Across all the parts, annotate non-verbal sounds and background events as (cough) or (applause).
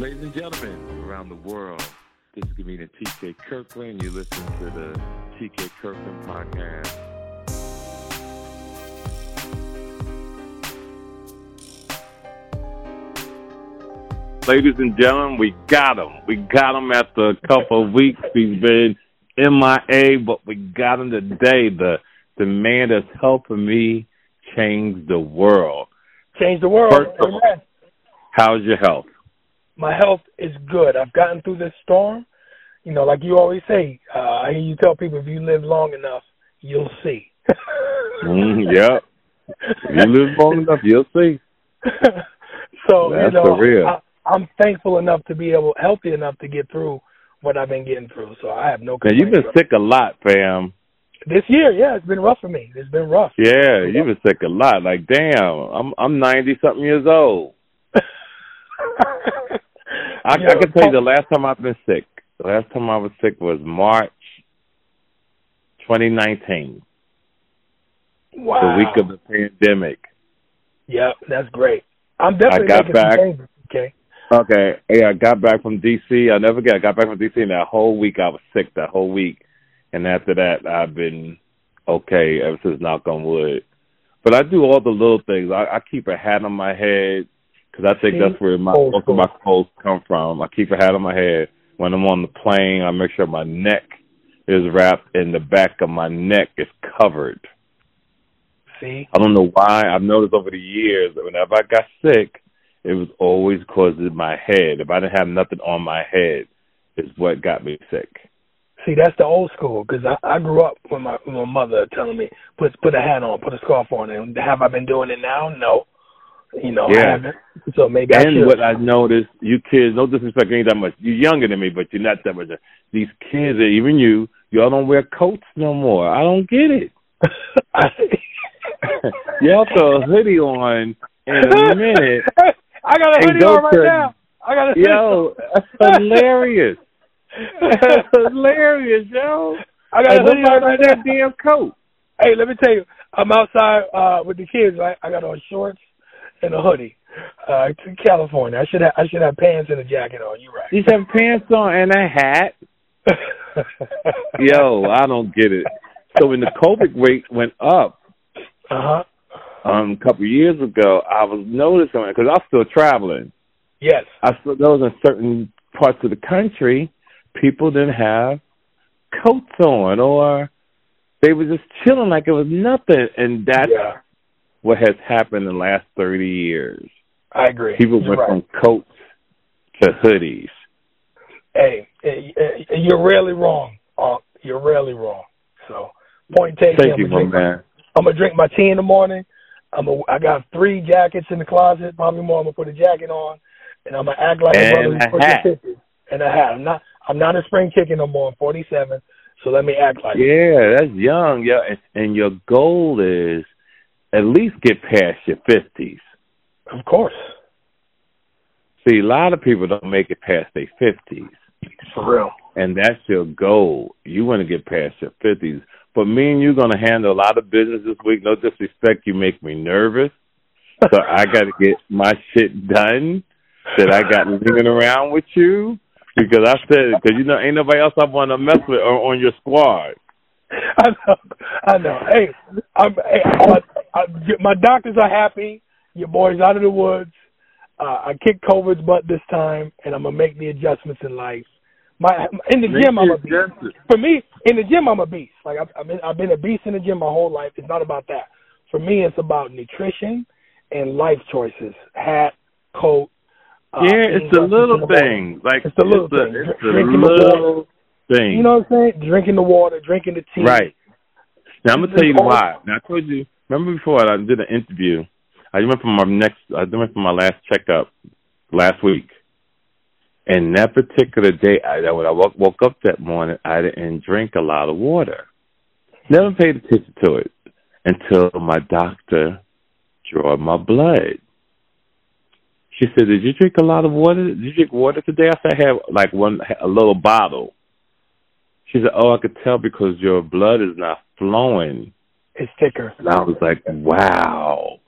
Ladies and gentlemen around the world, this is comedian TK Kirkland. You listen to the TK Kirkland podcast. Ladies and gentlemen, we got him. We got him after a couple of weeks. He's been MIA, but we got him today. The the man that's helping me change the world. Change the world. First of all, Amen. How's your health? My health is good. I've gotten through this storm. You know, like you always say, uh, I hear you tell people if you live long enough, you'll see. (laughs) Mm, yep. If you live long enough, you'll see. (laughs) so That's you know, real. I, I'm thankful enough to be able, healthy enough to get through what I've been getting through. So I have no. Now you've been sick a lot, fam. this year. Yeah, it's been rough for me. It's been rough. Yeah, you've been sick a lot. Like, damn, I'm I'm ninety something years old. (laughs) I, I can tell you the last time I've been sick. The last time I was sick was March 2019, wow. the week of the pandemic. Yep, that's great. I'm definitely I got back. changes. Okay. Okay, yeah, I got back from DC. I never get. I got back from DC, and that whole week I was sick. That whole week, and after that, I've been okay ever since. Knock on wood. But I do all the little things. I, I keep a hat on my head because I think that's where my most of my clothes come from. I keep a hat on my head when I'm on the plane. I make sure my neck is wrapped and the back of my neck is covered. See. I don't know why. I've noticed over the years that whenever I got sick, it was always because of my head. If I didn't have nothing on my head, is what got me sick. See, that's the old school because I, I grew up with my with my mother telling me put put a hat on, put a scarf on, and have I been doing it now? No, you know, Yeah. I haven't. So maybe I And should. what I noticed, you kids, no disrespect, ain't that much. You're younger than me, but you're not that much. These kids, even you, y'all don't wear coats no more. I don't get it. (laughs) (laughs) y'all throw a hoodie on in a minute. (laughs) I got a hoodie on right to- now. I got a hoodie Yo, that's hilarious. That's hilarious, yo. I got Hey, a hoodie on right now. that damn coat. Hey, let me tell you, I'm outside uh with the kids. Right, I got on shorts and a hoodie. Uh, to California. I should have I should have pants and a jacket on. You're right. You have pants on and a hat. (laughs) Yo, I don't get it. So when the COVID rate went up Uh huh. um, a couple of years ago, I was noticing because I was still traveling. Yes. I still those in certain parts of the country, people didn't have coats on, or they were just chilling like it was nothing. And that's Yeah. What has happened in the last thirty years. I agree. People You're went right. from coats to hoodies. Hey, you're rarely wrong. Uh, you're rarely wrong. So, point taken. Thank I'm you, my man. I'm gonna drink my tea in the morning. I'm a, I got three jackets in the closet. Probably more. I'm gonna put a jacket on, and I'm gonna act like And a brother who's pushing. And a hat. I'm not. I'm not a spring chicken no more. I'm 47. So let me act like. it. Yeah, that's young. Yeah, and, and your goal is at least get past your fifties. Of course. See, a lot of people don't make it past their fifties, For real. and that's your goal. You want to get past your fifties. But me and you going to handle a lot of business this week. No disrespect, you make me nervous. So (laughs) I got to get my shit done that I got living around with you because I said because you know ain't nobody else I want to mess with or on your squad. (laughs) I know. I know. Hey, I'm, hey I, I, my doctors are happy. Your boy's out of the woods. Uh, I kicked COVID's butt this time, and I'm gonna make the adjustments in life. My in the Make gym, I'm a beast. For me, in the gym, I'm a beast. Like I've, I've been, I've been a beast in the gym my whole life. It's not about that. For me, it's about nutrition and life choices. Hat, coat. Uh, yeah, it's the little in the morning. things. Like It's the little it's things. It's the little things. You know what I'm saying? Drinking the water, drinking the tea. Right. Now I'm gonna tell you why. Now I told you. Remember before I did an interview? I went for my next. I went for my last checkup last week, and that particular day, I, when I woke, woke up that morning, I didn't drink a lot of water. Never paid attention to it until my doctor drew my blood. She said, "Did you drink a lot of water? Did you drink water today?" I said, "I had like one, a little bottle." She said, "Oh, I could tell because your blood is not flowing." It's thicker. And I was like, "Wow!"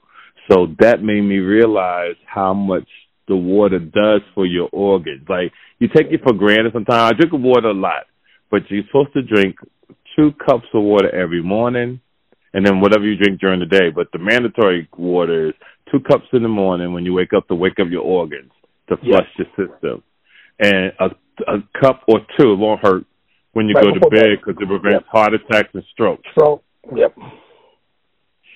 So that made me realize how much the water does for your organs. Like you take it for granted sometimes. I drink water a lot, but you're supposed to drink two cups of water every morning and then whatever you drink during the day. But the mandatory water is two cups in the morning when you wake up to wake up your organs to flush yes. your system, and a, a cup or two won't hurt when you right go to bed because it prevents yep. heart attacks and strokes. So, yep.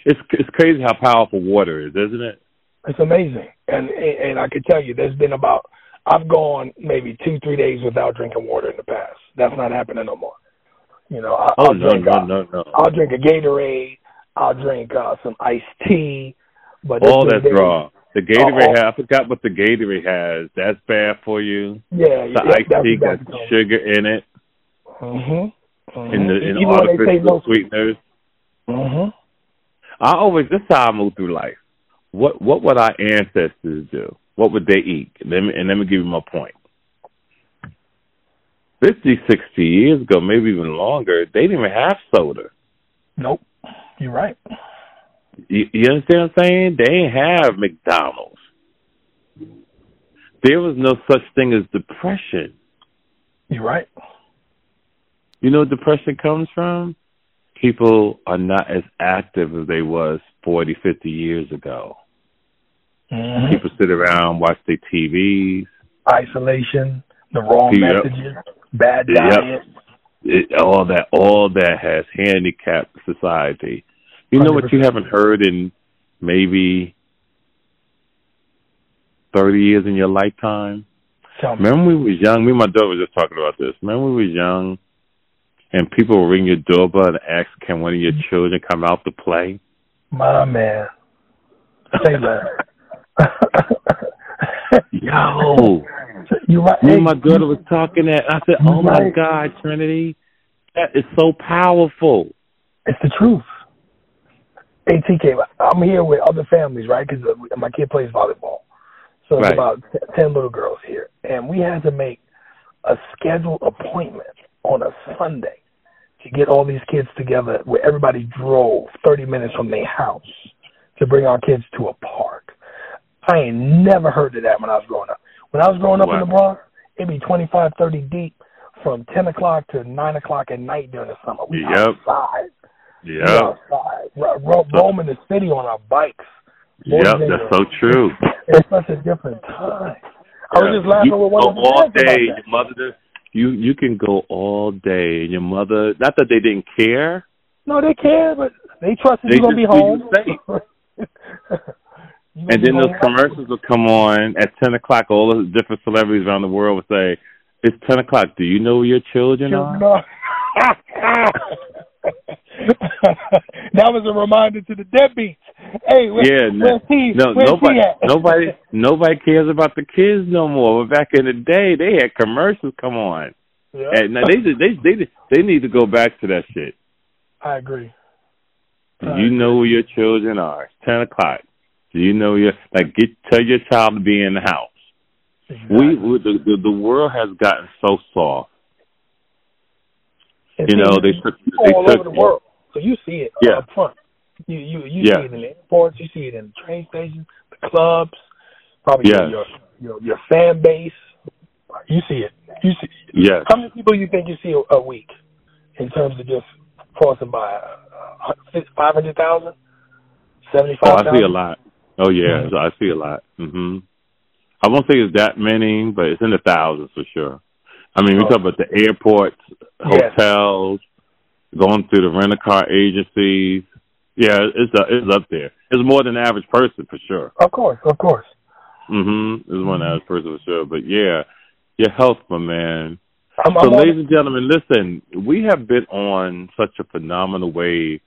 It's it's crazy how powerful water is, isn't it? It's amazing, and and I can tell you, there's been about I've gone maybe two three days without drinking water in the past. That's not happening no more. You know, I, oh, I'll no, drink no, no, no. I'll drink a Gatorade. I'll drink uh, some iced tea. But all that's raw. The Gatorade, uh, has, I forgot what the Gatorade has. That's bad for you. Yeah, the yeah, iced tea got sugar in it. Mhm. Mm-hmm. In the Even artificial sweeteners. Mhm. I always this is how I move through life. What what would our ancestors do? What would they eat? Let me and let me give you my point. 50, 60 years ago, maybe even longer, they didn't even have soda. Nope. You're right. You, you understand what I'm saying? They didn't have McDonald's. There was no such thing as depression. You're right. You know depression comes from? People are not as active as they was 40, 50 years ago. Mm-hmm. People sit around, watch their TVs. Isolation, the wrong yep. messages bad diet. Yep. It, all that, all that has handicapped society. You know 100%. what you haven't heard in maybe thirty years in your lifetime. Tell me. Remember when we was young? Me and my daughter was just talking about this. Remember when we was young, and people ring your doorbell and ask, "Can one of your mm-hmm. children come out to play?" My man, say that. (laughs) (laughs) Yo, you right. Me and my daughter was talking that. I said, "Oh my God, Trinity, that is so powerful." It's the truth. ATK, TK, I'm here with other families, right? Because uh, my kid plays volleyball, so it's right. about ten little girls here, and we had to make a scheduled appointment on a Sunday to get all these kids together, where everybody drove 30 minutes from their house to bring our kids to a park. I ain't never heard of that when I was growing up. When I was growing up wow. in the Bronx, it'd be 25, 30 deep from 10 o'clock to 9 o'clock at night during the summer. We yep. outside. Yeah. outside. Ro- roaming the city on our bikes. Yep, that's so true. (laughs) It's such a different time. I was just laughing you with one of all day. Your mother, you you can go all day. And your mother, not that they didn't care. No, they care, but they trusted you're gonna be home. (laughs) and then those commercials will come on at ten o'clock. All the different celebrities around the world will say, "It's ten o'clock. Do you know where your children, children are?" (laughs) that was a reminder to the deadbeats. Hey, where, yeah, no, he, no, nobody, (laughs) nobody, nobody cares about the kids no more. But back in the day, they had commercials come on. Yeah. And now they they they they need to go back to that shit. I agree. Do you know where your children are? It's ten o'clock. Do you know your like get tell your child to be in the house. Exactly. We, we the, the the world has gotten so soft. You know they took they all took over the world, so you see it Yeah. up front. You you you Yeah. see it in the airports, you see it in the train stations, the clubs, probably Yes. your, your your fan base. You see it. You see. Yes. How many people you think you see a, a week in terms of just crossing by uh, five hundred thousand, seventy Oh, five I see a lot. Oh yeah, Mhm. I see a lot. Mhm. I won't say it's that many, but it's in the thousands for sure. I mean, we Oh. talk about the airports, Yes. hotels, going through the rental car agencies. Yeah, it's uh, it's up there. It's more than the average person for sure. Of course, of course. Mhm. It's more than the average person for sure. But yeah, your health, my man. I'm, So, I'm on- ladies and gentlemen, listen, we have been on such a phenomenal wave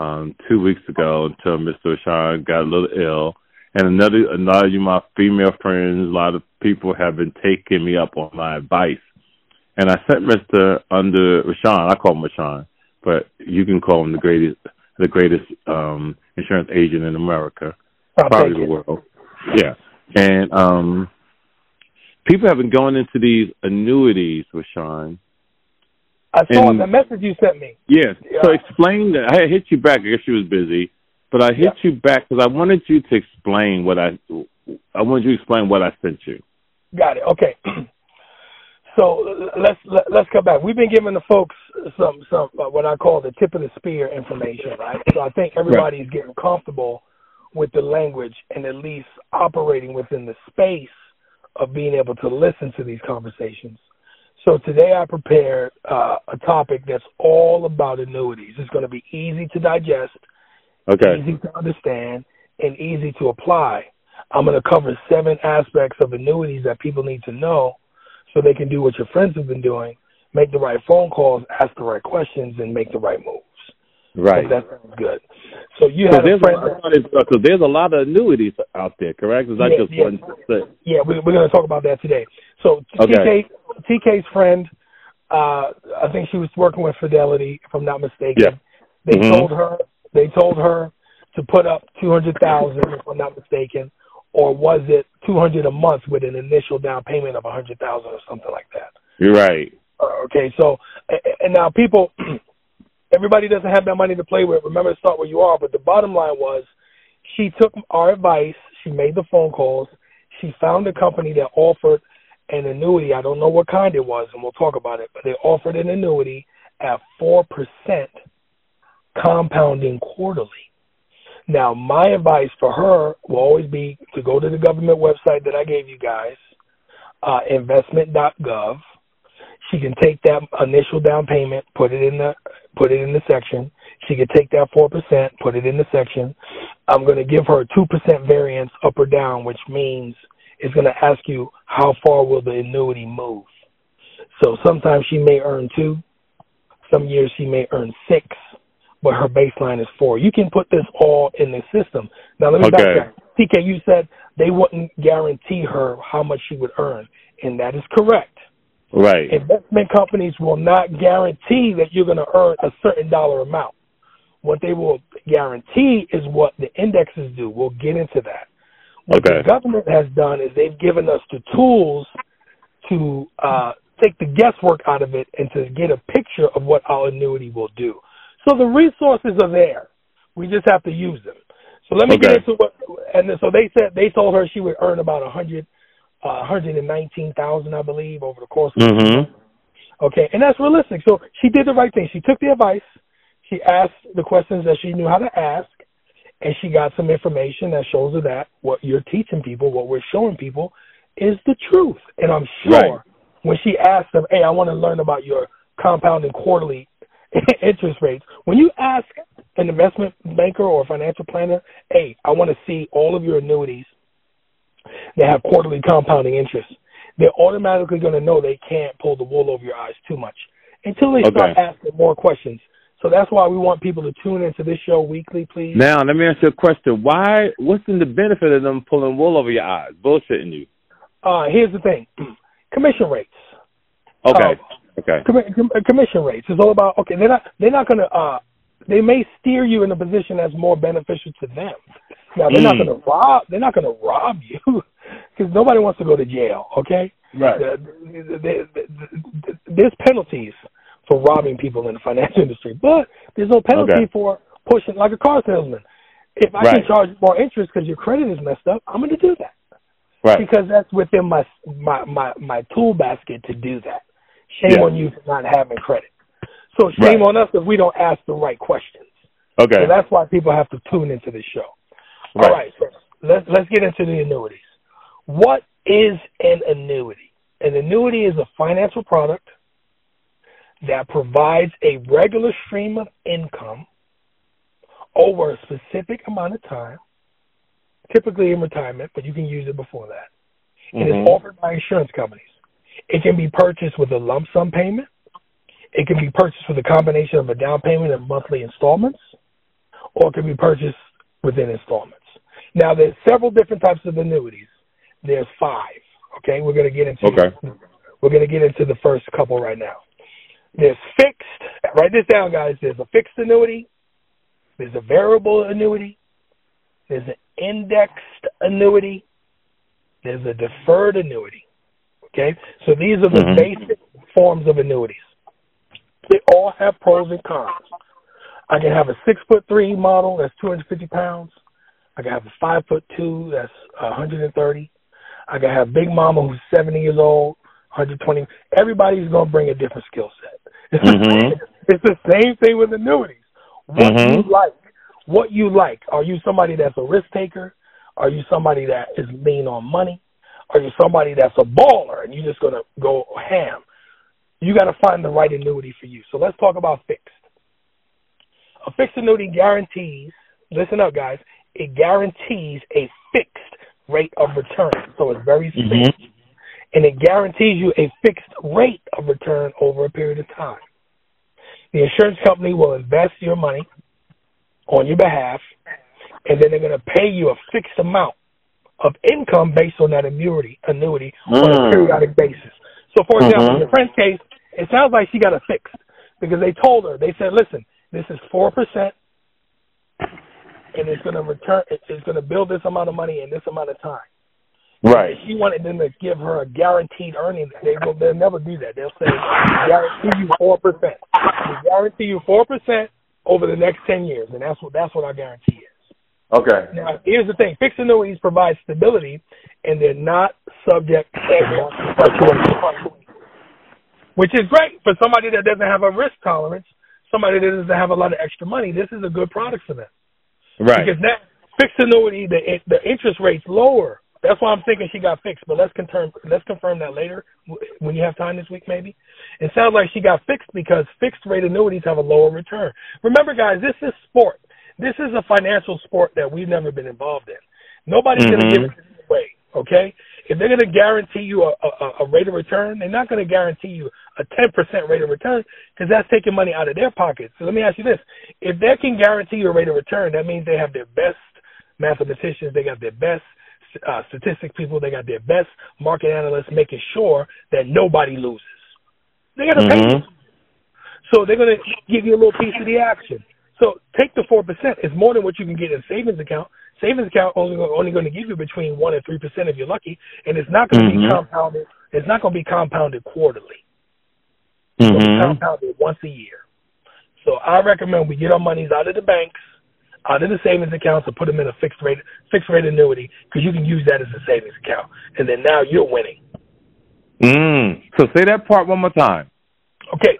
um, two weeks ago until Mr. Rashawn got a little ill. And another, a lot of you, my female friends, a lot of people have been taking me up on my advice. And I sent Mr. Under Rashawn, I call him Rashawn, but you can call him the greatest, the greatest um, insurance agent in America, I'll probably the world. Yeah. And um, people have been going into these annuities, Rashawn. I saw and- the message you sent me. Yes. Yeah. So explain that. I hit you back. I guess you was busy, but I hit you back because I wanted you to explain what I I wanted you to explain what I sent you. Got it. Okay. (clears throat) so let's let, us let us come back. We've been giving the folks some some uh, what I call the tip of the spear information, right? So I think everybody's right. getting comfortable with the language and at least operating within the space of being able to listen to these conversations. So today I prepared uh, a topic that's all about annuities. It's going to be easy to digest, okay. easy to understand, and easy to apply. I'm going to cover seven aspects of annuities that people need to know so they can do what your friends have been doing, make the right phone calls, ask the right questions, and make the right moves. Right. that sounds good. So you have there's a lot of, so there's a lot of annuities out there, correct? Is that yeah, just yeah. one? Yeah, we, we're going to talk about that today. So okay. TK, TK's friend, uh, I think she was working with Fidelity, if I'm not mistaken. Yeah. They mm-hmm. told her they told her to put up two hundred thousand, if I'm not mistaken, or was it two hundred a month with an initial down payment of a hundred thousand or something like that? You're right. Uh, okay, so and now people, (clears throat) everybody doesn't have that money to play with. Remember to start where you are. But the bottom line was, she took our advice. She made the phone calls. She found a company that offered an annuity. I don't know what kind it was, and we'll talk about it. But they offered an annuity at four percent compounding quarterly. Now, my advice for her will always be to go to the government website that I gave you guys, uh, investment.gov. She can take that initial down payment, put it in the put it in the section. She can take that four percent, put it in the section. I'm going to give her a two percent variance up or down, which means it's going to ask you how far will the annuity move. So sometimes she may earn two, some years she may earn six, but her baseline is four. You can put this all in the system. Now let me okay. backtrack. TK, you said they wouldn't guarantee her how much she would earn, and that is correct. Right. Investment companies will not guarantee that you're going to earn a certain dollar amount. What they will guarantee is what the indexes do. We'll get into that. What okay. the government has done is they've given us the tools to uh, take the guesswork out of it and to get a picture of what our annuity will do. So the resources are there. We just have to use them. So let me okay. get into what. And so they said they told her she would earn about a hundred, uh, hundred and nineteen thousand, I believe, over the course of. Mm-hmm. Okay, and that's realistic. So she did the right thing. She took the advice. She asked the questions that she knew how to ask, and she got some information that shows her that what you're teaching people, what we're showing people, is the truth. And I'm sure right. when she asked them, "Hey, I want to learn about your compounding quarterly (laughs) interest rates. When you ask an investment banker or financial planner, hey, I want to see all of your annuities that have quarterly compounding interest, they're automatically going to know they can't pull the wool over your eyes too much until they okay. start asking more questions. So that's why we want people to tune into this show weekly, please. Now, let me ask you a question. Why? What's in the benefit of them pulling wool over your eyes, bullshitting you? Uh, here's the thing: (clears throat) commission rates. Okay. Uh, Okay. Com- commission rates. It's all about okay. They're not they're not going to uh they may steer you in a position that's more beneficial to them. Now they're mm. not going to rob. They're not going to rob you (laughs) because nobody wants to go to jail. Okay. Right. The, the, the, there's penalties for robbing people in the financial (laughs) industry, but there's no penalty okay. for pushing like a car salesman. If I right. can charge more interest because your credit is messed up, I'm going to do that. Right. Because that's within my my my my tool basket to do that. Shame yeah. on you for not having credit. So shame right. on us if we don't ask the right questions. Okay. So that's why people have to tune into this show. Right. All right. So let's let's get into the annuities. What is an annuity? An annuity is a financial product that provides a regular stream of income over a specific amount of time, typically in retirement, but you can use it before that. Mm-hmm. It is offered by insurance companies. It can be purchased with a lump sum payment. It can be purchased with a combination of a down payment and monthly installments, or it can be purchased within installments. Now, there's several different types of annuities. There's five. Okay, we're going to get into. Okay. We're going to get into the first couple right now. There's fixed. Write this down, guys. There's a fixed annuity. There's a variable annuity. There's an indexed annuity. There's a deferred annuity. Okay, so these are the mm-hmm. basic forms of annuities. They all have pros and cons. I can have a six foot three model that's 250 pounds. I can have a five foot two that's 130. I can have Big Mama who's 70 years old, 120. Everybody's gonna bring a different skill set. Mm-hmm. it's the same thing with annuities. What mm-hmm. you like, what you like. Are you somebody that's a risk taker? Are you somebody that is lean on money? Are you somebody that's a baller and you're just gonna go ham? You got to find the right annuity for you. So let's talk about fixed. A fixed annuity guarantees. Listen up, guys. It guarantees a fixed rate of return. So it's very. Mm-hmm. And it guarantees you a fixed rate of return over a period of time. The insurance company will invest your money on your behalf, and then they're going to pay you a fixed amount of income based on that annuity annuity mm. on a mm. periodic basis. So, for example, mm-hmm. in your friend's case, it sounds like she got a fixed because they told her they said, "Listen, this is four percent, and it's going to return. It's going to build this amount of money in this amount of time." Right. She wanted them to give her a guaranteed earning. They will. They'll never do that. They'll say guarantee you four percent. We guarantee you four percent over the next ten years, and that's what that's what our guarantee is. Okay. Now, here's the thing: fixed annuities provide stability, and they're not subject to which is great for somebody that doesn't have a risk tolerance. Somebody that doesn't have a lot of extra money. This is a good product for them. Right. Because that fixed annuity, the the interest rate's lower that's why I'm thinking she got fixed. But let's confirm let's confirm that later when you have time this week, maybe. It sounds like she got fixed because fixed rate annuities have a lower return. Remember, guys, this is sport. This is a financial sport that we've never been involved in. Nobody's mm-hmm. going to give it away. Okay, if they're going to guarantee you a, a, a rate of return, they're not going to guarantee you a 10% rate of return because that's taking money out of their pockets. So let me ask you this: if they can guarantee you a rate of return, that means they have their best mathematicians, they got their best uh, statistic people. They got their best market analysts making sure that nobody loses. They got to mm-hmm. pay. So they're going to give you a little piece of the action. So take the four percent. It's more than what you can get in a savings account. Savings account only only going to give you between one and three percent if you're lucky, and it's not going to mm-hmm. be compounded. It's not going to be compounded quarterly. It's mm-hmm. be compounded once a year. So I recommend we get our monies out of the banks out of the savings accounts and put them in a fixed rate fixed rate annuity because you can use that as a savings account, and then now you're winning. Mm. So say that part one more time. Okay,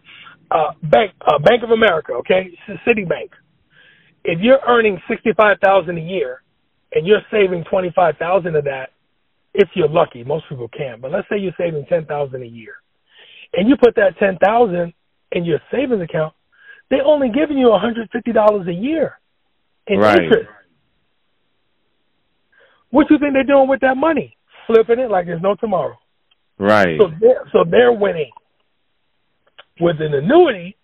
uh, Bank uh, Bank of America. Okay, Citibank. If you're earning sixty five thousand a year, and you're saving twenty five thousand of that, if you're lucky, most people can. But let's say you're saving ten thousand a year, and you put that ten thousand in your savings account, they're only giving you one hundred fifty dollars a year in right. interest. What you think they're doing with that money? Flipping it like there's no tomorrow. Right. So they're, so they're winning. With an annuity,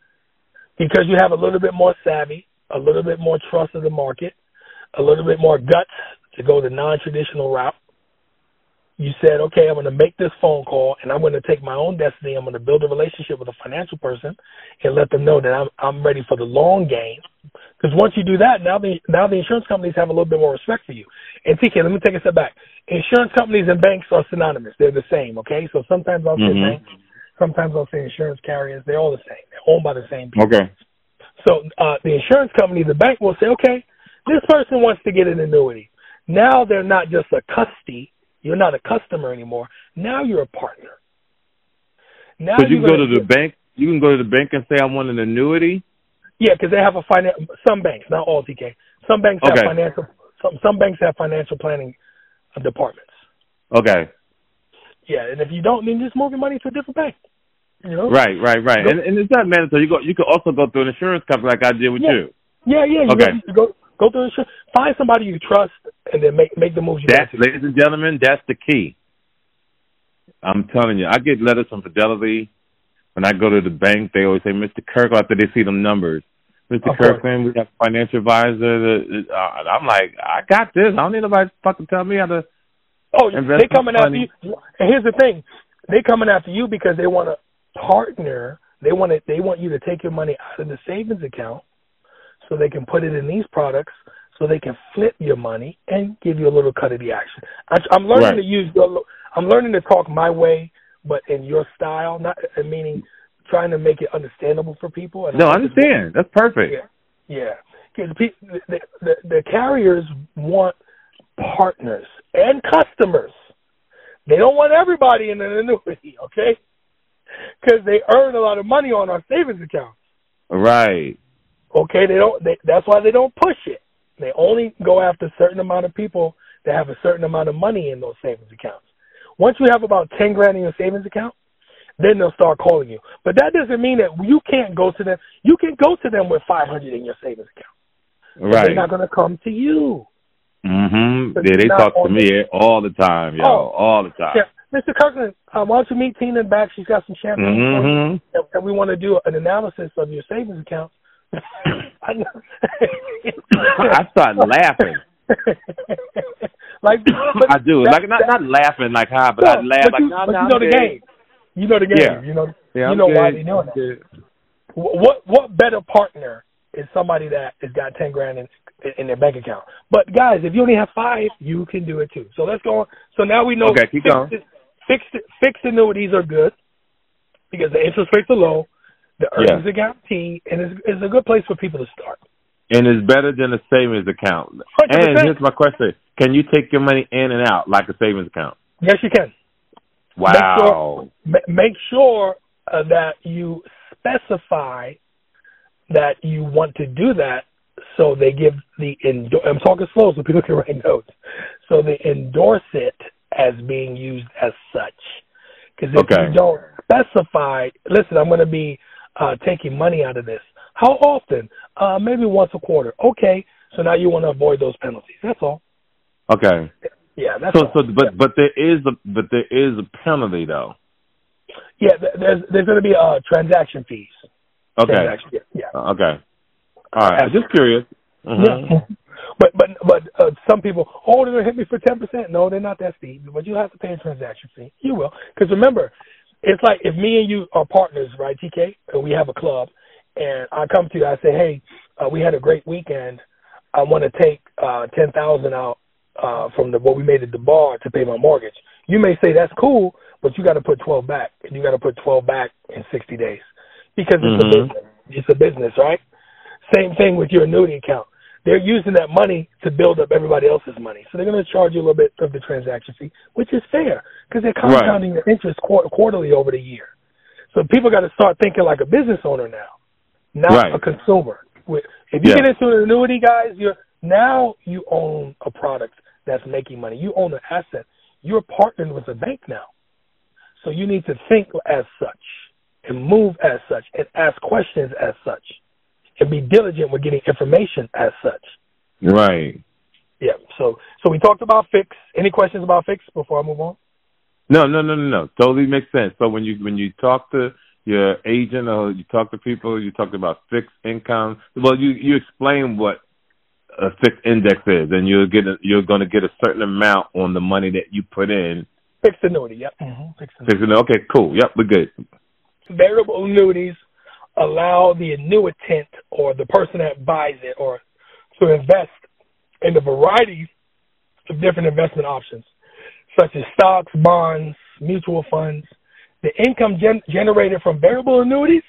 because you have a little bit more savvy, a little bit more trust of the market, a little bit more guts to go the non-traditional route you said, okay, I'm going to make this phone call and I'm going to take my own destiny. I'm going to build a relationship with a financial person and let them know that I'm I'm ready for the long game. Because once you do that, now the now the insurance companies have a little bit more respect for you. And TK, let me take a step back. Insurance companies and banks are synonymous. They're the same. Okay, so sometimes I'll say mm-hmm. banks, sometimes I'll say insurance carriers. They're all the same. They're owned by the same people. Okay. So uh, the insurance company, the bank will say, okay, this person wants to get an annuity. Now they're not just a custody you're not a customer anymore. Now you're a partner. Now but you can go to the bank. You can go to the bank and say I want an annuity. Yeah, because they have a finance. Some banks, not all TK. Some banks okay. have financial. Some some banks have financial planning departments. Okay. Yeah, and if you don't, then just move your money to a different bank. You know? Right, right, right. And and it's not mandatory. You go. You could also go through an insurance company like I did with yeah. you. Yeah, yeah. You okay. Go, go go through insurance. Find somebody you trust, and then make make the moves you that's, Ladies and gentlemen, that's the key. I'm telling you, I get letters from Fidelity. When I go to the bank, they always say, "Mr. Kirk," after they see them numbers. Mr. Okay. Kirkland, we got a financial advisor. Uh, I'm like, I got this. I don't need nobody to fucking tell me how to. Oh, they coming after you. And here's the thing, they coming after you because they want to partner. They want to. They want you to take your money out of the savings account so they can put it in these products so they can flip your money and give you a little cut of the action. I, am learning right. to use your, I'm learning to talk my way, but in your style, not meaning trying to make it understandable for people. And no, I understand. That's perfect. Yeah, yeah. because the, the, the, the carriers want partners and customers. They don't want everybody in an annuity, okay? Because they earn a lot of money on our savings accounts. Right. Okay, they don't. They, that's why they don't push it. They only go after a certain amount of people that have a certain amount of money in those savings accounts. Once you have about ten grand in your savings account, then they'll start calling you. But that doesn't mean that you can't go to them. You can go to them with five hundred in your savings account. Right. They're not going to come to you. Mhm. But Yeah, they talk to me all the time, yo, Oh. all the time. Yeah, Mr. Kirkland, uh, why don't you meet Tina back? She's got some champagne, you, Mhm. and, and we want to do an analysis of your savings account. (laughs) I. (laughs) I start laughing. (laughs) like (clears throat) I do. that- like not that- not laughing like how, but no, I laugh but like you, but no, you know the game. You know the game. Yeah. You know. Yeah, you know good. why they I'm that. What what better partner is somebody that has got ten grand in in their bank account? But guys, if you only have five, you can do it too. So let's go on. So now we know Okay, keep fixed, going. fixed fixed annuities are good because the interest rates are low, the earnings are guaranteed, and it's, it's a good place for people to start. And it's better than a savings account. 100%. And here's my question: Can you take your money in and out like a savings account? Yes, you can. Wow. Ma- make sure uh, that you specify that you want to do that so they give the endo- I'm talking slow so people can write notes. So they endorse it as being used as such. Because if Okay. you don't specify, listen, I'm going to be uh, taking money out of this. How often? Uh, maybe once a quarter. Okay, so now you want to avoid those penalties. That's all. Okay. Yeah, that's So all. so but but there is a but there is a penalty though. yeah, there's there's going to be uh, transaction fees. Okay. Transaction, yeah. yeah. Uh, Okay. All right. Just curious. Mhm. Yeah. But but but uh, some people, oh, they're gonna hit me for ten percent. No, they're not that steep. But you have to pay a transaction fee. You will, because remember, it's like if me and you are partners, right, TK, and we have a club, and I come to you, I say, hey, uh, we had a great weekend. I want to take uh, ten thousand out uh, from the what we made at the bar to pay my mortgage. You may say that's cool, but you got to put twelve back, and you got to put twelve back in sixty days because it's Mhm. a business. It's a business, right? Same thing with your annuity account. They're using that money to build up everybody else's money. So they're going to charge you a little bit of the transaction fee, which is fair because they're compounding the interest quar- quarterly over the year. So people got to start thinking like a business owner now, not Right. a consumer. If you Yeah. get into an annuity, guys, you're now you own a product that's making money. You own an asset. You're partnered with a bank now. So you need to think as such and move as such and ask questions as such and be diligent with getting information as such. Right. Yeah. So so we talked about fix. Any questions about fix before I move on? No, no, no, no, no. Totally makes sense. So when you when you talk to your agent or you talk to people, you talk about fixed income. Well, you you explain what a fixed index is, and you're get a, you're going to get a certain amount on the money that you put in. Fixed annuity. Yep. Mm-hmm. Fixed annuity. Fixed Okay, cool. Yep, we're good. Variable annuities allow the annuitant or the person that buys it or to invest in a variety of different investment options, such as stocks, bonds, mutual funds. The income gen- generated from variable annuities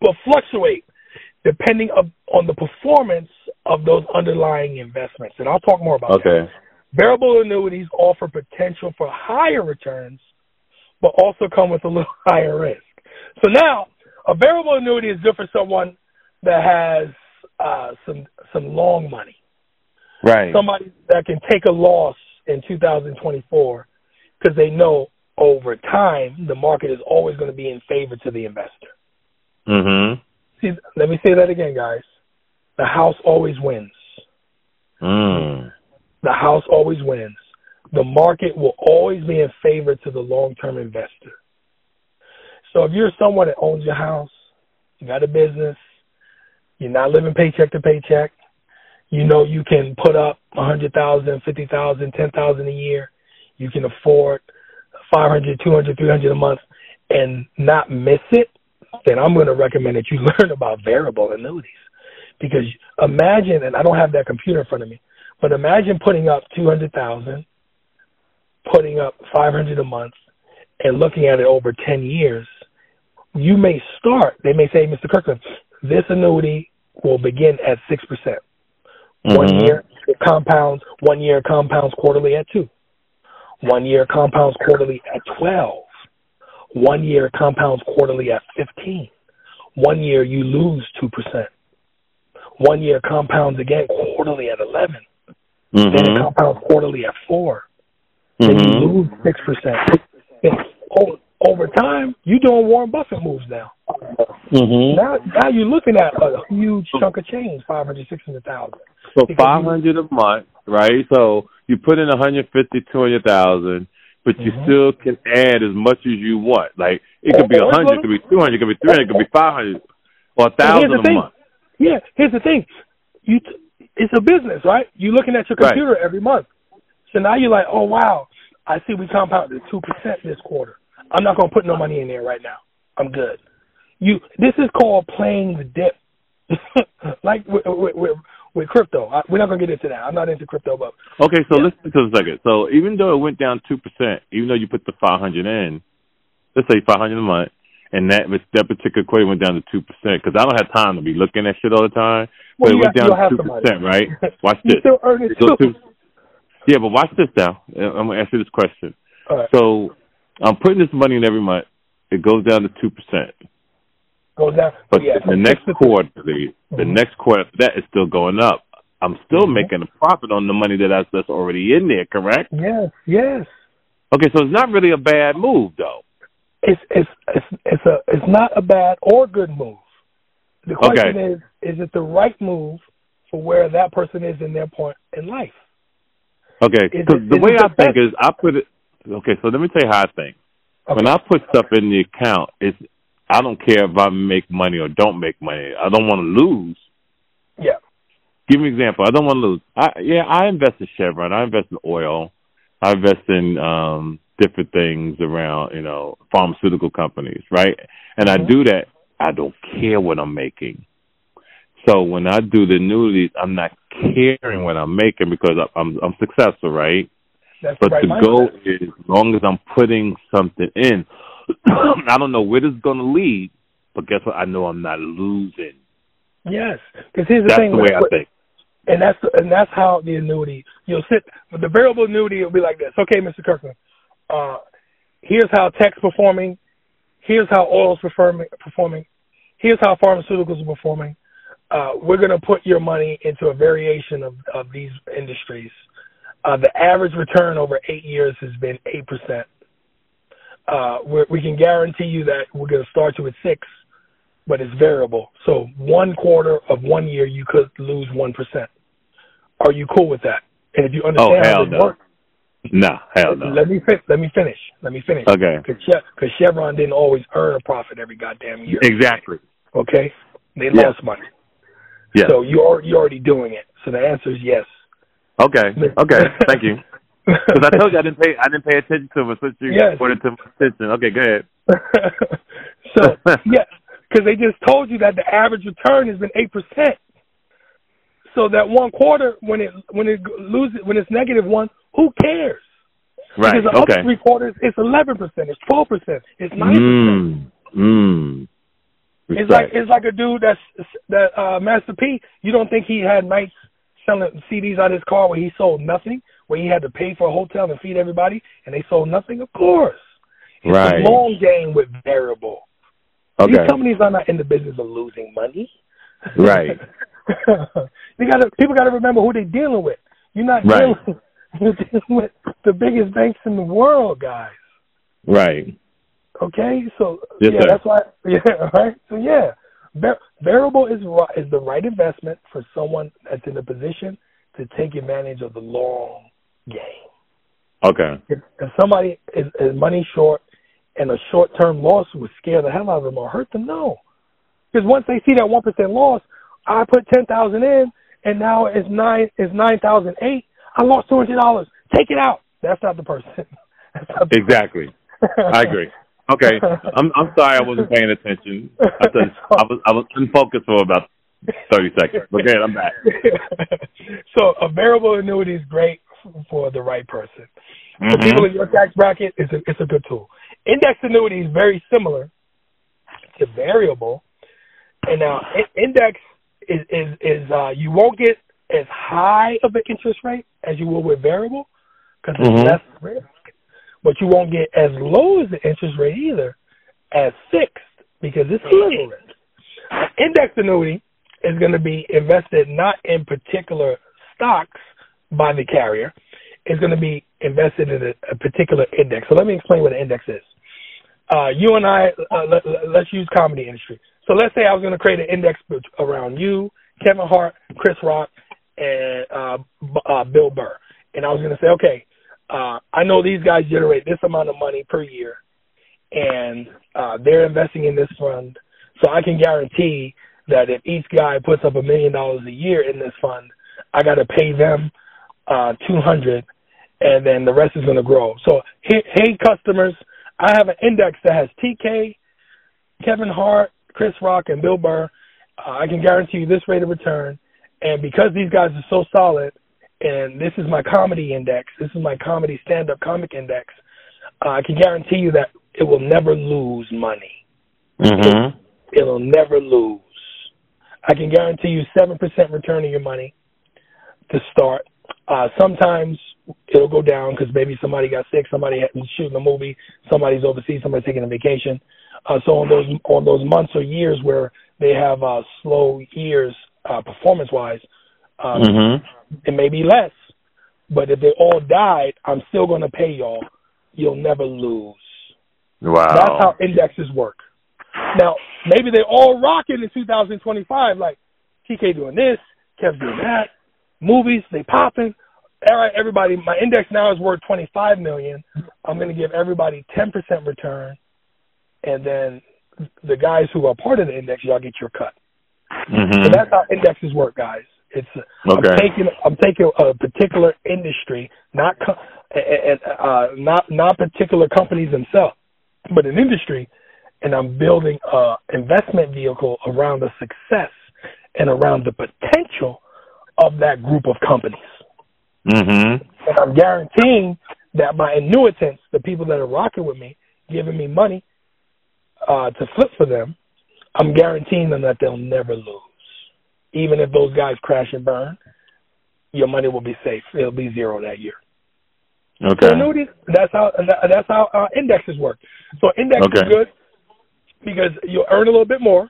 will fluctuate depending on the performance of those underlying investments. And I'll talk more about that. Variable annuities offer potential for higher returns, but also come with a little (laughs) higher risk. So now, a variable annuity is good for someone that has uh, some some long money, Right. somebody that can take a loss in 2024 because they know over time the market is always going to be in favor to the investor. Mhm. See, let me say that again, guys. The house always wins. Mm. The house always wins. The market will always be in favor to the long term investor. So if you're someone that owns your house, you got a business, you're not living paycheck to paycheck, you know you can put up a hundred thousand, fifty thousand, ten thousand a year, you can afford five hundred, two hundred, three hundred a month and not miss it, then I'm going to recommend that you (laughs) learn about variable annuities. Because imagine, and I don't have that computer in front of me, but imagine putting up two hundred thousand, putting up five hundred a month, and looking at it over ten years. You may start. They may say, Mr. Kirkland, this annuity will begin at six percent. One year it compounds. One year compounds quarterly at two. One year compounds quarterly at twelve. One year compounds quarterly at fifteen. One year you lose two percent. One year compounds again quarterly at eleven. Then it Mhm. compounds quarterly at four. Then you Mhm. lose six percent. Over, over time, you're doing Warren Buffett moves now. Mhm. Now, now you're looking at a huge chunk of change, five hundred, six hundred thousand. So five hundred a month, right? So you put in a hundred fifty, two hundred thousand, but you Mhm. still can add as much as you want. Like it could be a hundred, it could be two hundred, it could be three hundred, it could be five hundred, or a thousand a thing. month. Yeah, here's the thing. You, t- it's a business, right? You're looking at your Right. computer every month. So now you're like, oh wow, I see we compounded two percent this quarter. I'm not gonna put no money in there right now. I'm good. You, this is called playing the dip, (laughs) like with, with, with, crypto. I, we're not gonna get into that. I'm not into crypto, but Okay, so Yeah. listen to a second. So even though it went down two percent, even though you put the five hundred in, let's say five hundred a month, and that that particular query went down to two percent, because I don't have time to be looking at shit all the time. well, but it went got, down to two percent, right? (laughs) Watch you this. still earn it too. yeah, but watch this now. I'm gonna ask you this question. All right. So I'm putting this money in every month. It goes down to two percent. Goes down. But yeah, the next quarter, the, the Mhm. next quarter after that is still going up. I'm still Mhm. making a profit on the money that I, that's already in there, correct? Yes, yes. Okay, so it's not really a bad move though. it's it's it's it's a it's not a bad or good move. The question Okay. is is it the right move for where that person is in their point in life? Okay, because the way the I think best- is I put it. Okay, so let me tell you how I think. Okay. When I put stuff in the account, it's I don't care if I make money or don't make money. I don't want to lose. yeah. Give me an example. I don't want to lose. I yeah, I invest in Chevron. I invest in oil. I invest in um different things around, you know, pharmaceutical companies, right? And I Mhm. do that. I don't care what I'm making. So when I do the annuities, I'm not caring what I'm making because I- I'm I'm successful, right? That's But the right the mindset. goal is as long as I'm putting something in, (clears throat) I don't know where this is going to lead, but guess what? I know I'm not losing. Yes, because here's the That's thing, the way I think. and that's and that's how the annuity you'll sit. With the variable annuity, it'll be like this. Okay, Mr. Kirkland, uh, here's how tech's performing. Here's how oil's performing. Performing. Here's how pharmaceuticals are performing. Uh, we're going to put your money into a variation of, of these industries. Uh, the average return over eight years has been eight percent. Uh, we're, we can guarantee you that we're going to start you at six, but it's variable. So one quarter of one year, you could lose one percent. Are you cool with that? And if you understand Oh, how hell this no. works, Nah, hell no. let me let me finish. Let me finish. Okay. Because Chevron didn't always earn a profit every goddamn year. Exactly. Okay, they Yeah. lost money. Yeah. So you're you're already doing it. So the answer is yes. Okay. Okay. Thank you. (laughs) Because I told you I didn't pay I didn't pay attention to it since you Yes. put it to my attention. Okay, go ahead. (laughs) so yeah, because they just told you that the average return has been eight percent. So that one quarter, when it when it loses when it's negative one, who cares? Right. Because the Okay. other three quarters, it's eleven percent, it's twelve percent, it's nine percent. Mm. Mm. It's like it's like a dude that's that uh Master P. You don't think he had nights selling CDs out of his car where he sold nothing, where he had to pay for a hotel and feed everybody, and they sold nothing? Of course, it's right. a long game with variable. Okay. These companies are not in the business of losing money. Right. (laughs) you got to people got to remember who they're dealing with. You're not Right. dealing. (laughs) You're dealing with the biggest banks in the world, guys. Right. Okay, so Yes, yeah, sir. that's why. (laughs) Yeah, right. So yeah, variable is is the right investment for someone that's in a position to take advantage of the long game. Okay. If, if somebody is, is money short and a short term loss would scare the hell out of them or hurt them, no. Because once they see that one percent loss, I put ten thousand in and now it's nine it's nine thousand eight. I lost two hundred dollars. Take it out. That's not the person. (laughs) That's not the Exactly. I agree. Okay. (laughs) I'm I'm sorry I wasn't paying attention. I (laughs) said I was I was unfocused for about thirty seconds. But good, I'm back. (laughs) so a variable annuity is great for the right person. For Mhm. people in your tax bracket, it's a it's a good tool. Index annuity is very similar to variable, and now index is is, is uh, you won't get as high of an interest rate as you will with variable because it's Mhm. less risk, but you won't get as low as the interest rate either as fixed because it's little risk. An index annuity is going to be invested not in particular stocks by the carrier. It's going to be invested in a, a particular index. So let me explain what an index is. Uh, you and I, uh, let, let's use comedy industry. So let's say I was going to create an index around you, Kevin Hart, Chris Rock, and uh, uh, Bill Burr. And I was going to say, okay, uh, I know these guys generate this amount of money per year, and uh, they're investing in this fund. So I can guarantee that if each guy puts up a million dollars a year in this fund, I got to pay them uh, two hundred, and then the rest is going to grow. So hey, hey, customers, I have an index that has TK, Kevin Hart, Chris Rock, and Bill Burr. Uh, I can guarantee you this rate of return, and because these guys are so solid, and this is my comedy index, this is my comedy stand-up comic index. Uh, I can guarantee you that it will never lose money. Mhm. It'll never lose. I can guarantee you seven percent return on your money to start. Uh, sometimes it'll go down because maybe somebody got sick, somebody was shooting a movie, somebody's overseas, somebody's taking a vacation. Uh, so on those on those months or years where they have uh, slow years uh, performance wise, um, Mhm. It may be less. But if they all died, I'm still going to pay y'all. You'll never lose. Wow. That's how indexes work. Now, maybe they're all rocking in 2025, like TK doing this, Kev doing that, movies, they popping. All right, everybody, my index now is worth 25 million. I'm going to give everybody 10% return, and then the guys who are part of the index, y'all get your cut. Mhm. So that's how indexes work, guys. It's Okay. I'm taking I'm taking a particular industry, not co- and uh, not not particular companies themselves, but an industry, and I'm building a investment vehicle around the success and around the potential of that group of companies. Mm-hmm. And I'm guaranteeing that my annuitants, the people that are rocking with me, giving me money uh, to flip for them, I'm guaranteeing them that they'll never lose. Even if those guys crash and burn, your money will be safe. It'll be zero that year. So Okay. annuities, that's how that's how uh, indexes work. So index is good because you'll earn a little bit more.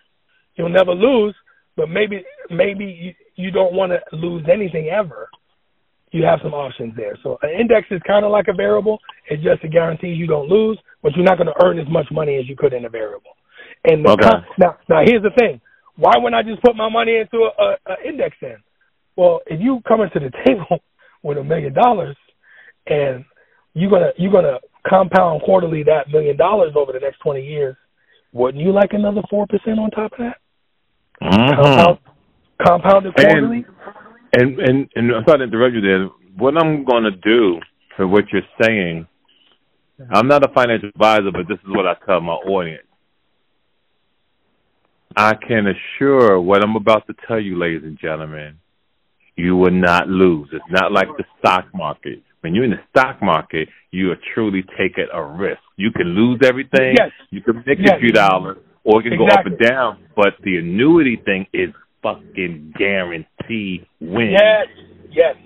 You'll never lose, but maybe maybe you, you don't want to lose anything ever. You have some options there. So an index is kind of like a variable. It just guarantees you don't lose, but you're not going to earn as much money as you could in a variable. And Okay. con- now, now here's the thing: why wouldn't I just put my money into a, a, a index then? Well, if you come into the (laughs) table with a million dollars and you're gonna you're gonna compound quarterly that million dollars over the next twenty years, wouldn't you like another four percent on top of that? Compound, Mhm. compounded quarterly. And and and I'm sorry to interrupt you there. What I'm going to do for what you're saying, I'm not a financial advisor, but this is what I tell my audience. I can assure what I'm about to tell you, ladies and gentlemen, you will not lose. It's not like the stock market. When you're in the stock market, you are truly taking a risk. You can lose everything. Yes. You can make Yes. a few dollars, or it can go up and down. But the annuity thing is fucking guaranteed win. Yes, yes.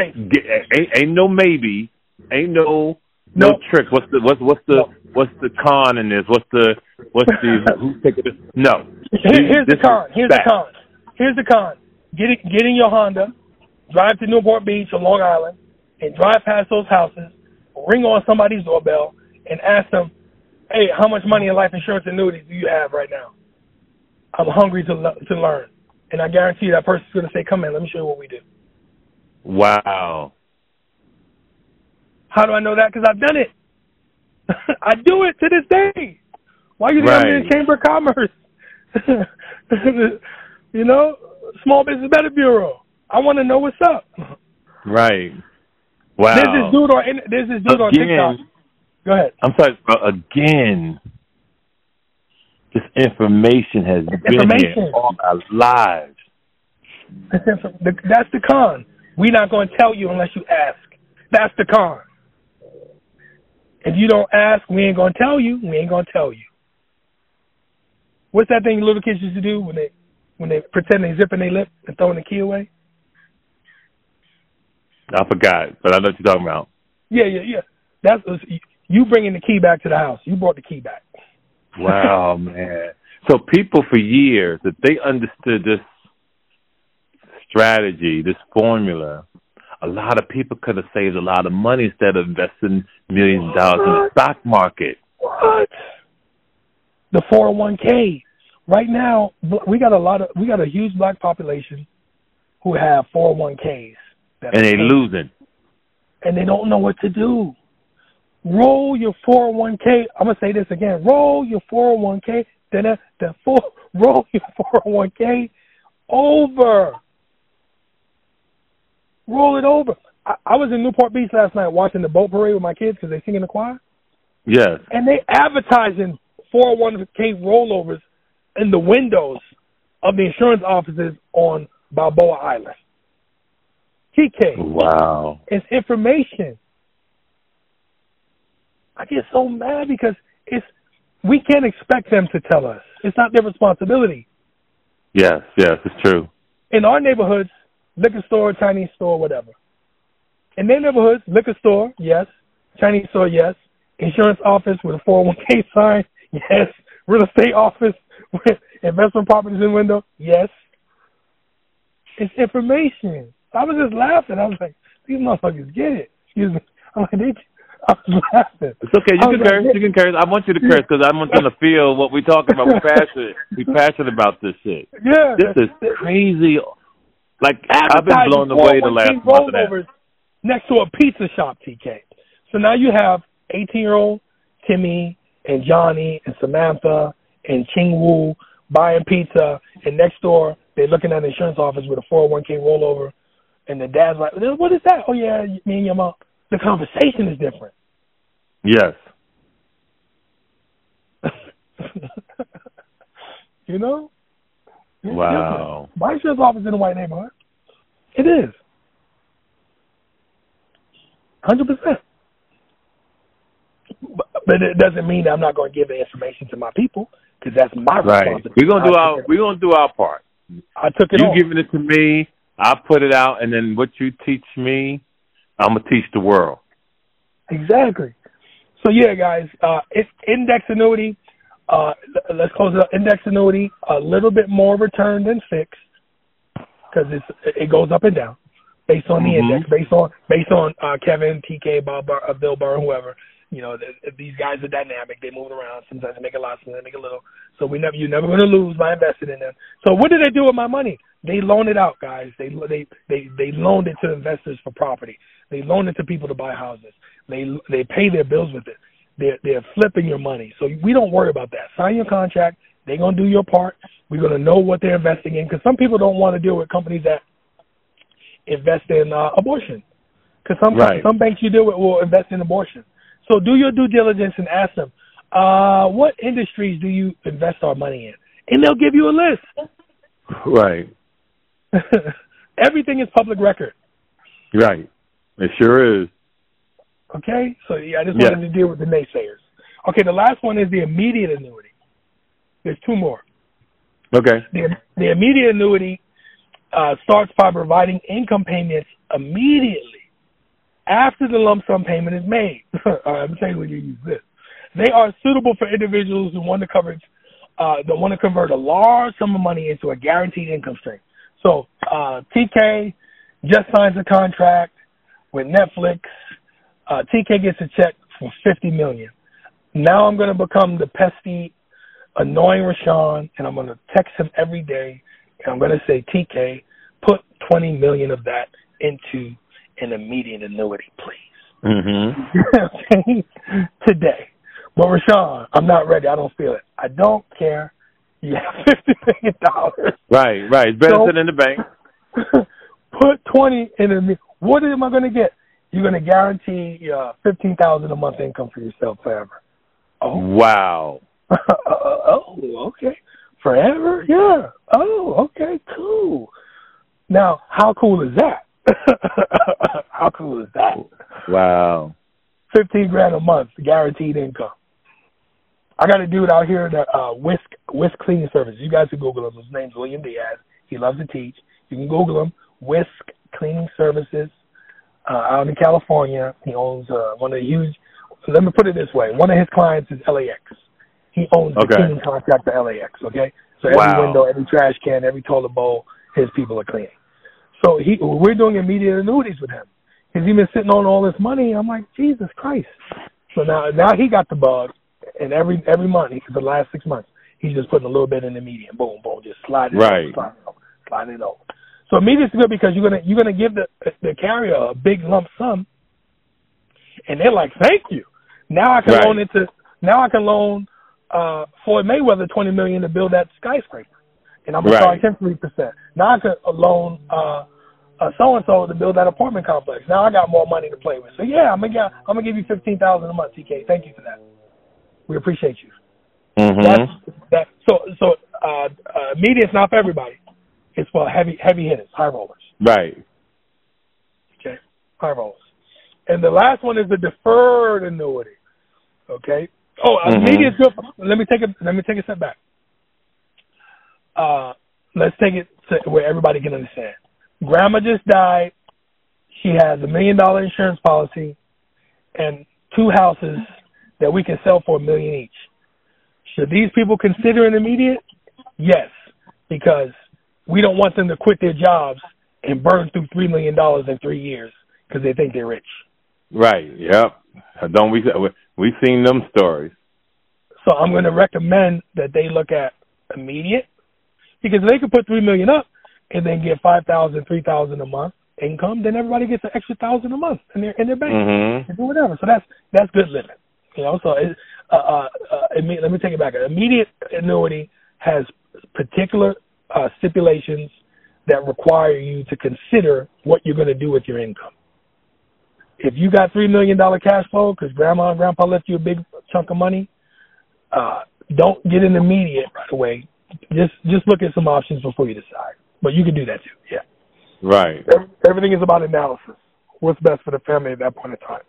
Ain't, ain't no maybe. Ain't no no Nope. trick. What's the what's what's the what's the con in this? What's the what's the (laughs) who's taking this? No. Here- Here's the This is con. Here's the con. Here's the con. Get it, get in your Honda, drive to Newport Beach or Long Island, and drive past those houses. Ring on somebody's doorbell and ask them, "Hey, how much money in life insurance annuities do you have right now? I'm hungry to le- to learn." And I guarantee that person's going to say, "Come in, let me show you what we do." Wow. How do I know that? Because I've done it. (laughs) I do it to this day. Why you think I'm in the Chamber of Commerce? (laughs) you know, Small Business Better Bureau. I want to know what's up. Right. Wow. There's this dude on there's this dude on TikTok. Go ahead. I'm sorry, but again, this information has It's been information. here all our lives. (laughs) That's the con. We're not going to tell you unless you ask. That's the con. If you don't ask, we ain't going to tell you. We ain't going to tell you. What's that thing little kids used to do when they when they pretend they zipping their lip and throwing the key away? I forgot, but I know what you're talking about. Yeah, yeah, yeah. That's you bringing the key back to the house. You brought the key back. Wow, (laughs) man. So people for years, if they understood this strategy, this formula, a lot of people could have saved a lot of money instead of investing millions of dollars in the stock market. What? The 401k. Right now, we got a lot of we got a huge black population who have 401ks. And they losing. And they don't know what to do. Roll your 401k. I'm gonna say this again. Roll your 401k. Then the four, (laughs) roll your 401k over. Roll it over. I, I was in Newport Beach last night watching the boat parade with my kids because they sing in the choir. Yes. And they advertising 401k rollovers in the windows of the insurance offices on Balboa Island. TK. Wow. It's information. I get so mad because it's we can't expect them to tell us. It's not their responsibility. Yes, yes, it's true. In our neighborhoods, liquor store, Chinese store, whatever. In their neighborhoods, liquor store, yes. Chinese store, yes. Insurance office with a 401k (laughs) sign, yes. Real estate office with investment properties in window, yes. It's information. I was just laughing. I was like, these motherfuckers get it. Excuse me. (laughs) I'm like, they, I was laughing. It's okay. You can like, curse. You can curse. I want you to curse because I want them to feel what we're talking about. We're (laughs) passionate. We're passionate about this shit. Yeah. This is crazy. Like I've been blown away the last month. Of next to a pizza shop, TK. So now you have 18 year old Timmy and Johnny and Samantha and Ching Wu buying pizza, and next door they're looking at the insurance office with a 401k rollover, and the dad's like, "What is that?" Oh yeah, me and your mom. The conversation is different. Yes. (laughs) you know? Wow. My insurance office in a white neighborhood. It is. Hundred percent. But it doesn't mean that I'm not going to give the information to my people because that's my right. responsibility. We're gonna do our we're gonna do our part. I took it. You on. giving it to me, I put it out, and then what you teach me, I'm gonna teach the world. Exactly. So yeah, guys, uh, it's index annuity. Uh, let's close it up. Index annuity, a little bit more return than fixed because it's it goes up and down based on the mm-hmm. index, based on based on uh, Kevin, TK, Bob, Bar, uh, Bill Burr, whoever. You know, th- these guys are dynamic. They move around. Sometimes they make a lot, sometimes they make a little. So we never, you're never going to lose by investing in them. So what do they do with my money? They loan it out, guys. They they they they loaned it to investors for property. They loan it to people to buy houses. They they pay their bills with it. They're they're flipping your money. So we don't worry about that. Sign your contract. They're gonna do your part. We're gonna know what they're investing in because some people don't want to deal with companies that invest in uh, abortion. Because some right. some banks you deal with will invest in abortion. So do your due diligence and ask them, uh, what industries do you invest our money in? And they'll give you a list. Right. (laughs) Everything is public record. Right. It sure is. Okay, so yeah, I just wanted to deal with the naysayers. Okay, the last one is the immediate annuity. There's two more. Okay. The, the immediate annuity uh, starts by providing income payments immediately after the lump sum payment is made. (laughs) I'm telling you when you use this. They are suitable for individuals who want to coverage, uh, that want to convert a large sum of money into a guaranteed income stream. So uh, TK just signs a contract with Netflix. Uh, TK gets a check for fifty million. Now I'm going to become the pesky, annoying Rashawn, and I'm going to text him every day, and I'm going to say, TK, put twenty million of that into an immediate annuity, please. Mm-hmm. (laughs) Today. But Rashawn, I'm not ready. I don't feel it. I don't care. You have fifty million dollars. Right, right. It's better so, than in the bank. (laughs) put twenty in a. What am I going to get? You're going to guarantee uh, fifteen thousand a month income for yourself forever. Oh wow. (laughs) oh, okay. Forever? Yeah. Oh, okay. Cool. Now, how cool is that? (laughs) how cool is that? Wow. Fifteen grand a month, guaranteed income. I got a dude out here that uh Whisk Whisk Cleaning Services. You guys can Google him. His name's William Diaz. He loves to teach. You can Google him. Whisk Cleaning Services uh, out in California. He owns uh, one of the huge. Let me put it this way: one of his clients is LAX. He owns the Okay. cleaning contract for LAX. Okay, so every Wow. window, every trash can, every toilet bowl, his people are cleaning. So he, we're doing immediate annuities with him because he's been sitting on all this money. I'm like, Jesus Christ. So now, now he got the bug, and every every month, he, for the last six months, he's just putting a little bit in the median. Boom, boom, just slide it, Right. over, slide it over, slide it over. So immediate's good because you're gonna you're gonna give the the carrier a big lump sum, and they're like, "Thank you." Now I can Right. loan into now I can loan uh Floyd Mayweather twenty million to build that skyscraper, and I'm gonna Right. charge him three percent. Now I can loan uh so and so to build that apartment complex. Now I got more money to play with. So yeah, I'm gonna get, I'm gonna give you fifteen thousand a month, TK. Thank you for that. We appreciate you. hmm That's that. So so uh, uh, media's not for everybody. It's well heavy heavy hitters, high rollers. Right. Okay, high rollers. And the last one is the deferred annuity. Okay. Oh, uh, Mhm. media's good. Let me take a let me take a step back. Uh, let's take it to where everybody can understand. Grandma just died. She has a million dollar insurance policy and two houses that we can sell for a million each. Should these people consider an immediate? Yes, because we don't want them to quit their jobs and burn through three million dollars in three years because they think they're rich. Right. Yep. Don't we? We've seen them stories. So I'm going to recommend that they look at immediate because they could put three million up and then get five thousand, three thousand a month income, then everybody gets an extra thousand a month in their in their bank. hmm and do whatever. So that's that's good living. You know, so it, uh, uh, uh, let me take it back. Immediate annuity has particular uh, stipulations that require you to consider what you're going to do with your income. If you got three million dollar cash flow because grandma and grandpa left you a big chunk of money, uh, don't get an immediate right away. Just just look at some options before you decide. But you can do that too. Yeah. Right. Everything is about analysis. What's best for the family at that point in time.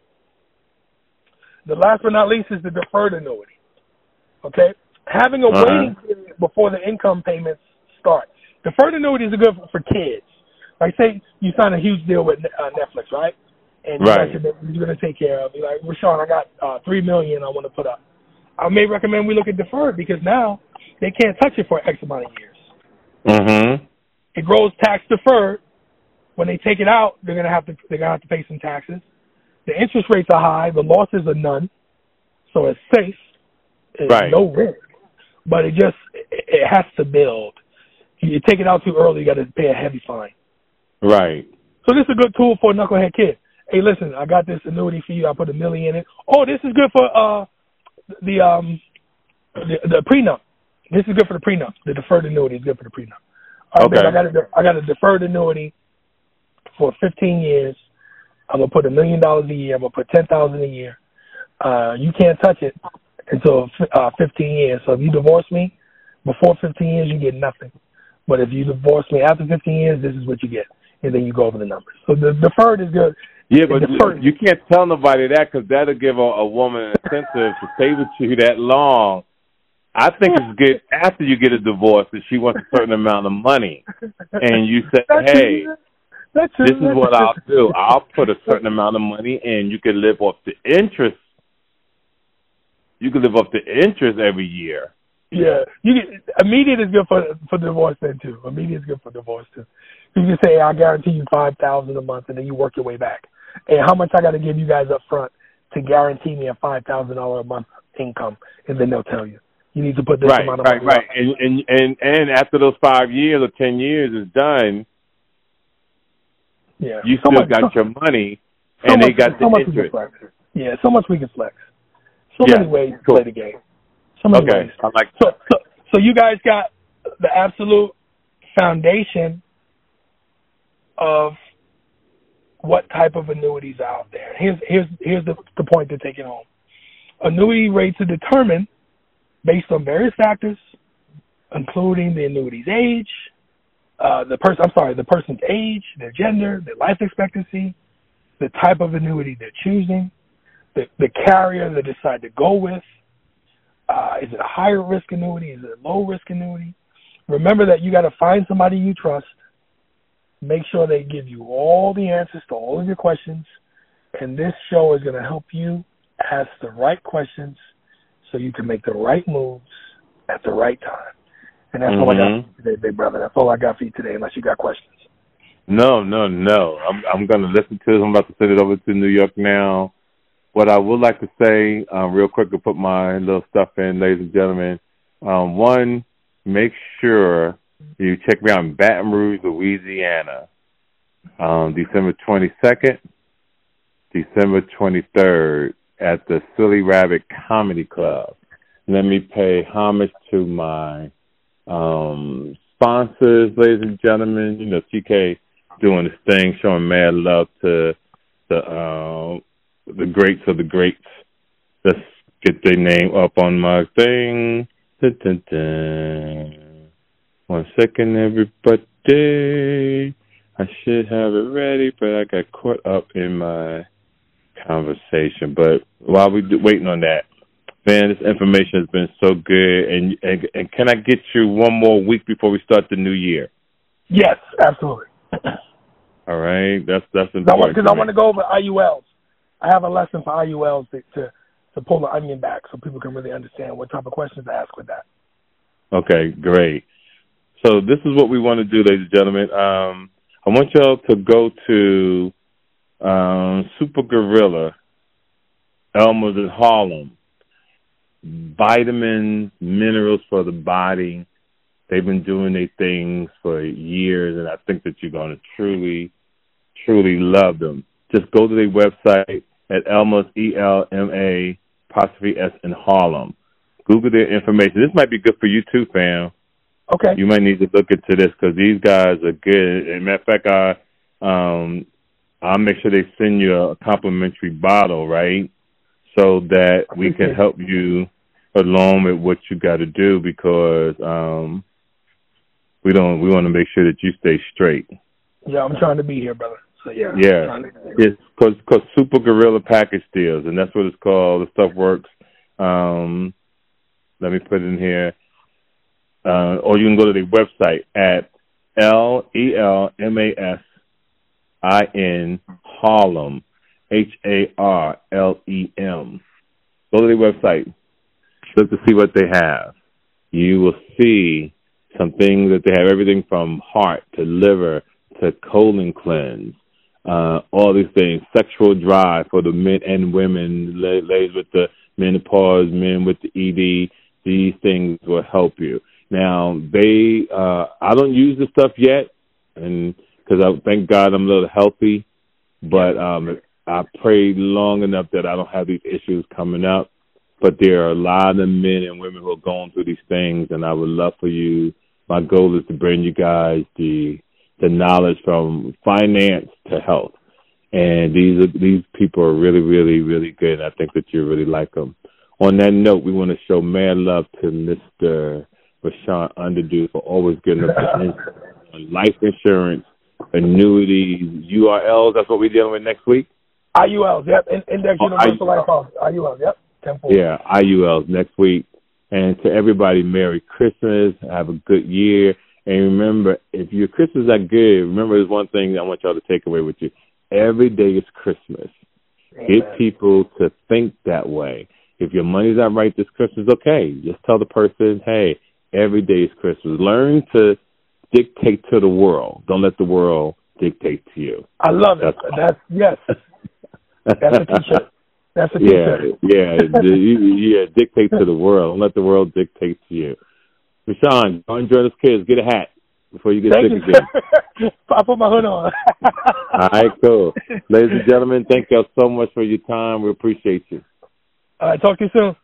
The last but not least is the deferred annuity. Okay? Having a Uh-huh. waiting period before the income payments start. Deferred annuities are good for, for kids. Like, say you sign a huge deal with uh, Netflix, right? And Right. you're going to take care of. You're like, Rashawn, I got uh, three million I want to put up. I may recommend we look at deferred because now they can't touch it for X amount of years. hmm It grows tax deferred. When they take it out, they're gonna have to they're gonna have to pay some taxes. The interest rates are high, the losses are none, so it's safe. It's Right. no risk, but it just it has to build. You take it out too early, you got to pay a heavy fine. Right. So this is a good tool for a knucklehead kid. Hey, listen, I got this annuity for you. I put a million in it. Oh, this is good for uh the um the, the prenup. This is good for the prenup. The deferred annuity is good for the prenup. All right, Okay. I got a I got a deferred annuity for 15 years. I'm gonna put a million dollars a year. I'm gonna put ten thousand a year. Uh, you can't touch it until uh, 15 years. So if you divorce me before 15 years, you get nothing. But if you divorce me after 15 years, this is what you get, and then you go over the numbers. So the deferred is good. Yeah, but first- you can't tell nobody that because that'll give a, a woman an incentive to stay with you that long. I think it's good after you get a divorce that she wants a certain amount of money, and you say, "Hey. This is what. I'll do. I'll put a certain amount of money, and you can live off the interest. You can live off the interest every year. Yeah, you get immediate is good for for divorce then too. Immediate is good for divorce too. You can say, "I guarantee you five thousand a month," and then you work your way back. And how much I got to give you guys up front to guarantee me a five thousand dollar a month income, and then they'll tell you you need to put this right, amount of right, money right. up. And and and and after those five years or ten years is done, Yeah, you so still much, got so, your money, so and much, they got so the much we can interest. flex. Yeah, so much we can flex. So Yeah, many ways to cool. play the game. So many Okay, ways. I like So, so, so you guys got the absolute foundation of what type of annuities are out there. Here's here's here's the, the point to take it home. Annuity rates are determined based on various factors, including the annuity's age, uh, the person I'm sorry, the person's age, their gender, their life expectancy, the type of annuity they're choosing, the, the carrier they decide to go with, Uh, is it a higher risk annuity? Is it a low risk annuity? Remember that you got to find somebody you trust. Make sure they give you all the answers to all of your questions. And this show is going to help you ask the right questions so you can make the right moves at the right time. And that's mm-hmm. all I got mm-hmm. today, big brother. That's all I got for you today, unless you got questions. No, no, no. I'm I'm going to listen to this. I'm about to send it over to New York now. What I would like to say, um, real quick, to put my little stuff in, ladies and gentlemen. Um, one, make sure you check me out in Baton Rouge, Louisiana, um, December 22nd, December 23rd at the Silly Rabbit Comedy Club. Let me pay homage to my um, sponsors, ladies and gentlemen. You know, TK doing his thing, showing mad love to the uh, the greats of the greats. Let's get their name up on my thing. Dun, dun, dun. One second, everybody. I should have it ready, but I got caught up in my conversation. But while we are waiting on that, man, this information has been so good. And, and and can I get you one more week before we start the new year? Yes, absolutely. (clears throat) All right, that's that's important. Because I, want to go over IULs. I have a lesson for IULs to, to to pull the onion back so people can really understand what type of questions to ask with that. Okay, great. So this is what we want to do, ladies and gentlemen. Um, I want y'all to go to um, Super Gorilla, Elma's in Harlem. Vitamins, minerals for the body. They've been doing their things for years, and I think that you're going to truly, truly love them. Just go to their website at Elma's E L M A apostrophe S in Harlem. Google their information. This might be good for you too, fam. Okay. You might need to look into this because these guys are good. As a matter of fact, I um I'll make sure they send you a complimentary bottle, right? So that we can help you along with what you got to do because um we don't we want to make sure that you stay straight. Yeah, I'm trying to be here, brother. So yeah. Yeah. It's cause, cause Super Gorilla Package Deals, and that's what it's called. The stuff works. Um, let me put it in here. Uh, or you can go to the website at L E L M A S I N Harlem H A R L E M. Go to the website. Look to see what they have. You will see some things that they have everything from heart to liver to colon cleanse, uh, all these things, sexual drive for the men and women, ladies with the menopause, men with the ED. These things will help you. Now they, uh, I don't use the stuff yet, and because I thank God I'm a little healthy, but um, I prayed long enough that I don't have these issues coming up. But there are a lot of men and women who are going through these things, and I would love for you. My goal is to bring you guys the the knowledge from finance to health, and these are, these people are really, really, really good. And I think that you really like them. On that note, we want to show mad love to Mr. Rashawn Underdew for always getting us on (laughs) life insurance, annuities, IULs. That's what we're dealing with next week. IULs, yep. Index oh, Universal Life Policy. IULs, yep. 10 yeah, IULs next week. And to everybody, Merry Christmas. Have a good year. And remember, if your Christmas is good, remember there's one thing I want y'all to take away with you. Every day is Christmas. Amen. Get people to think that way. If your money's not right this Christmas, okay. Just tell the person, hey, every day is Christmas. Learn to dictate to the world. Don't let the world dictate to you. I love it. That's, That's yes. (laughs) That's a t-shirt. That's a t-shirt. Yeah, yeah, (laughs) yeah. Dictate to the world. Don't let the world dictate to you. Rashawn, go enjoy this kids. Get a hat before you get thank sick you, again. (laughs) I put my hood on. (laughs) All right, cool. Ladies and gentlemen, thank y'all so much for your time. We appreciate you. All right, talk to you soon.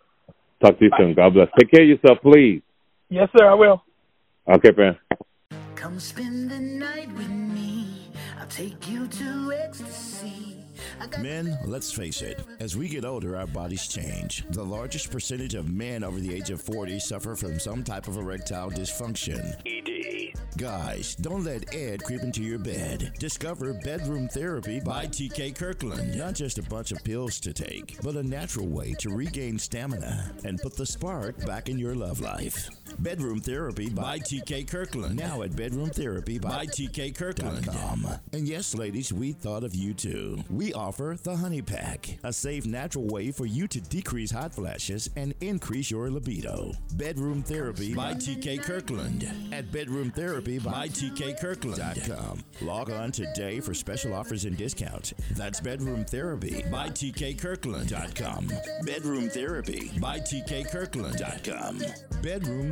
Talk to you soon. God bless. Take care of yourself, please. Yes, sir, I will. Okay, man. Come spend the night with me. I'll take you to ecstasy. Men, let's face it, as we get older, our bodies change. The largest percentage of men over the age of 40 suffer from some type of erectile dysfunction. ED. Guys, don't let Ed creep into your bed. Discover bedroom therapy by TK Kirkland. Not just a bunch of pills to take, but a natural way to regain stamina and put the spark back in your love life. Bedroom Therapy by TK Kirkland. Now at Bedroom Therapy by TK Kirkland. And yes, ladies, we thought of you too. We offer the Honey Pack, a safe, natural way for you to decrease hot flashes and increase your libido. Bedroom Therapy by TK Kirkland at Bedroom Therapy by TK Kirkland.com. Log on today for special offers and discounts. That's Bedroom Therapy by TK Kirkland.com. Bedroom Therapy by TK Kirkland.com. Bedroom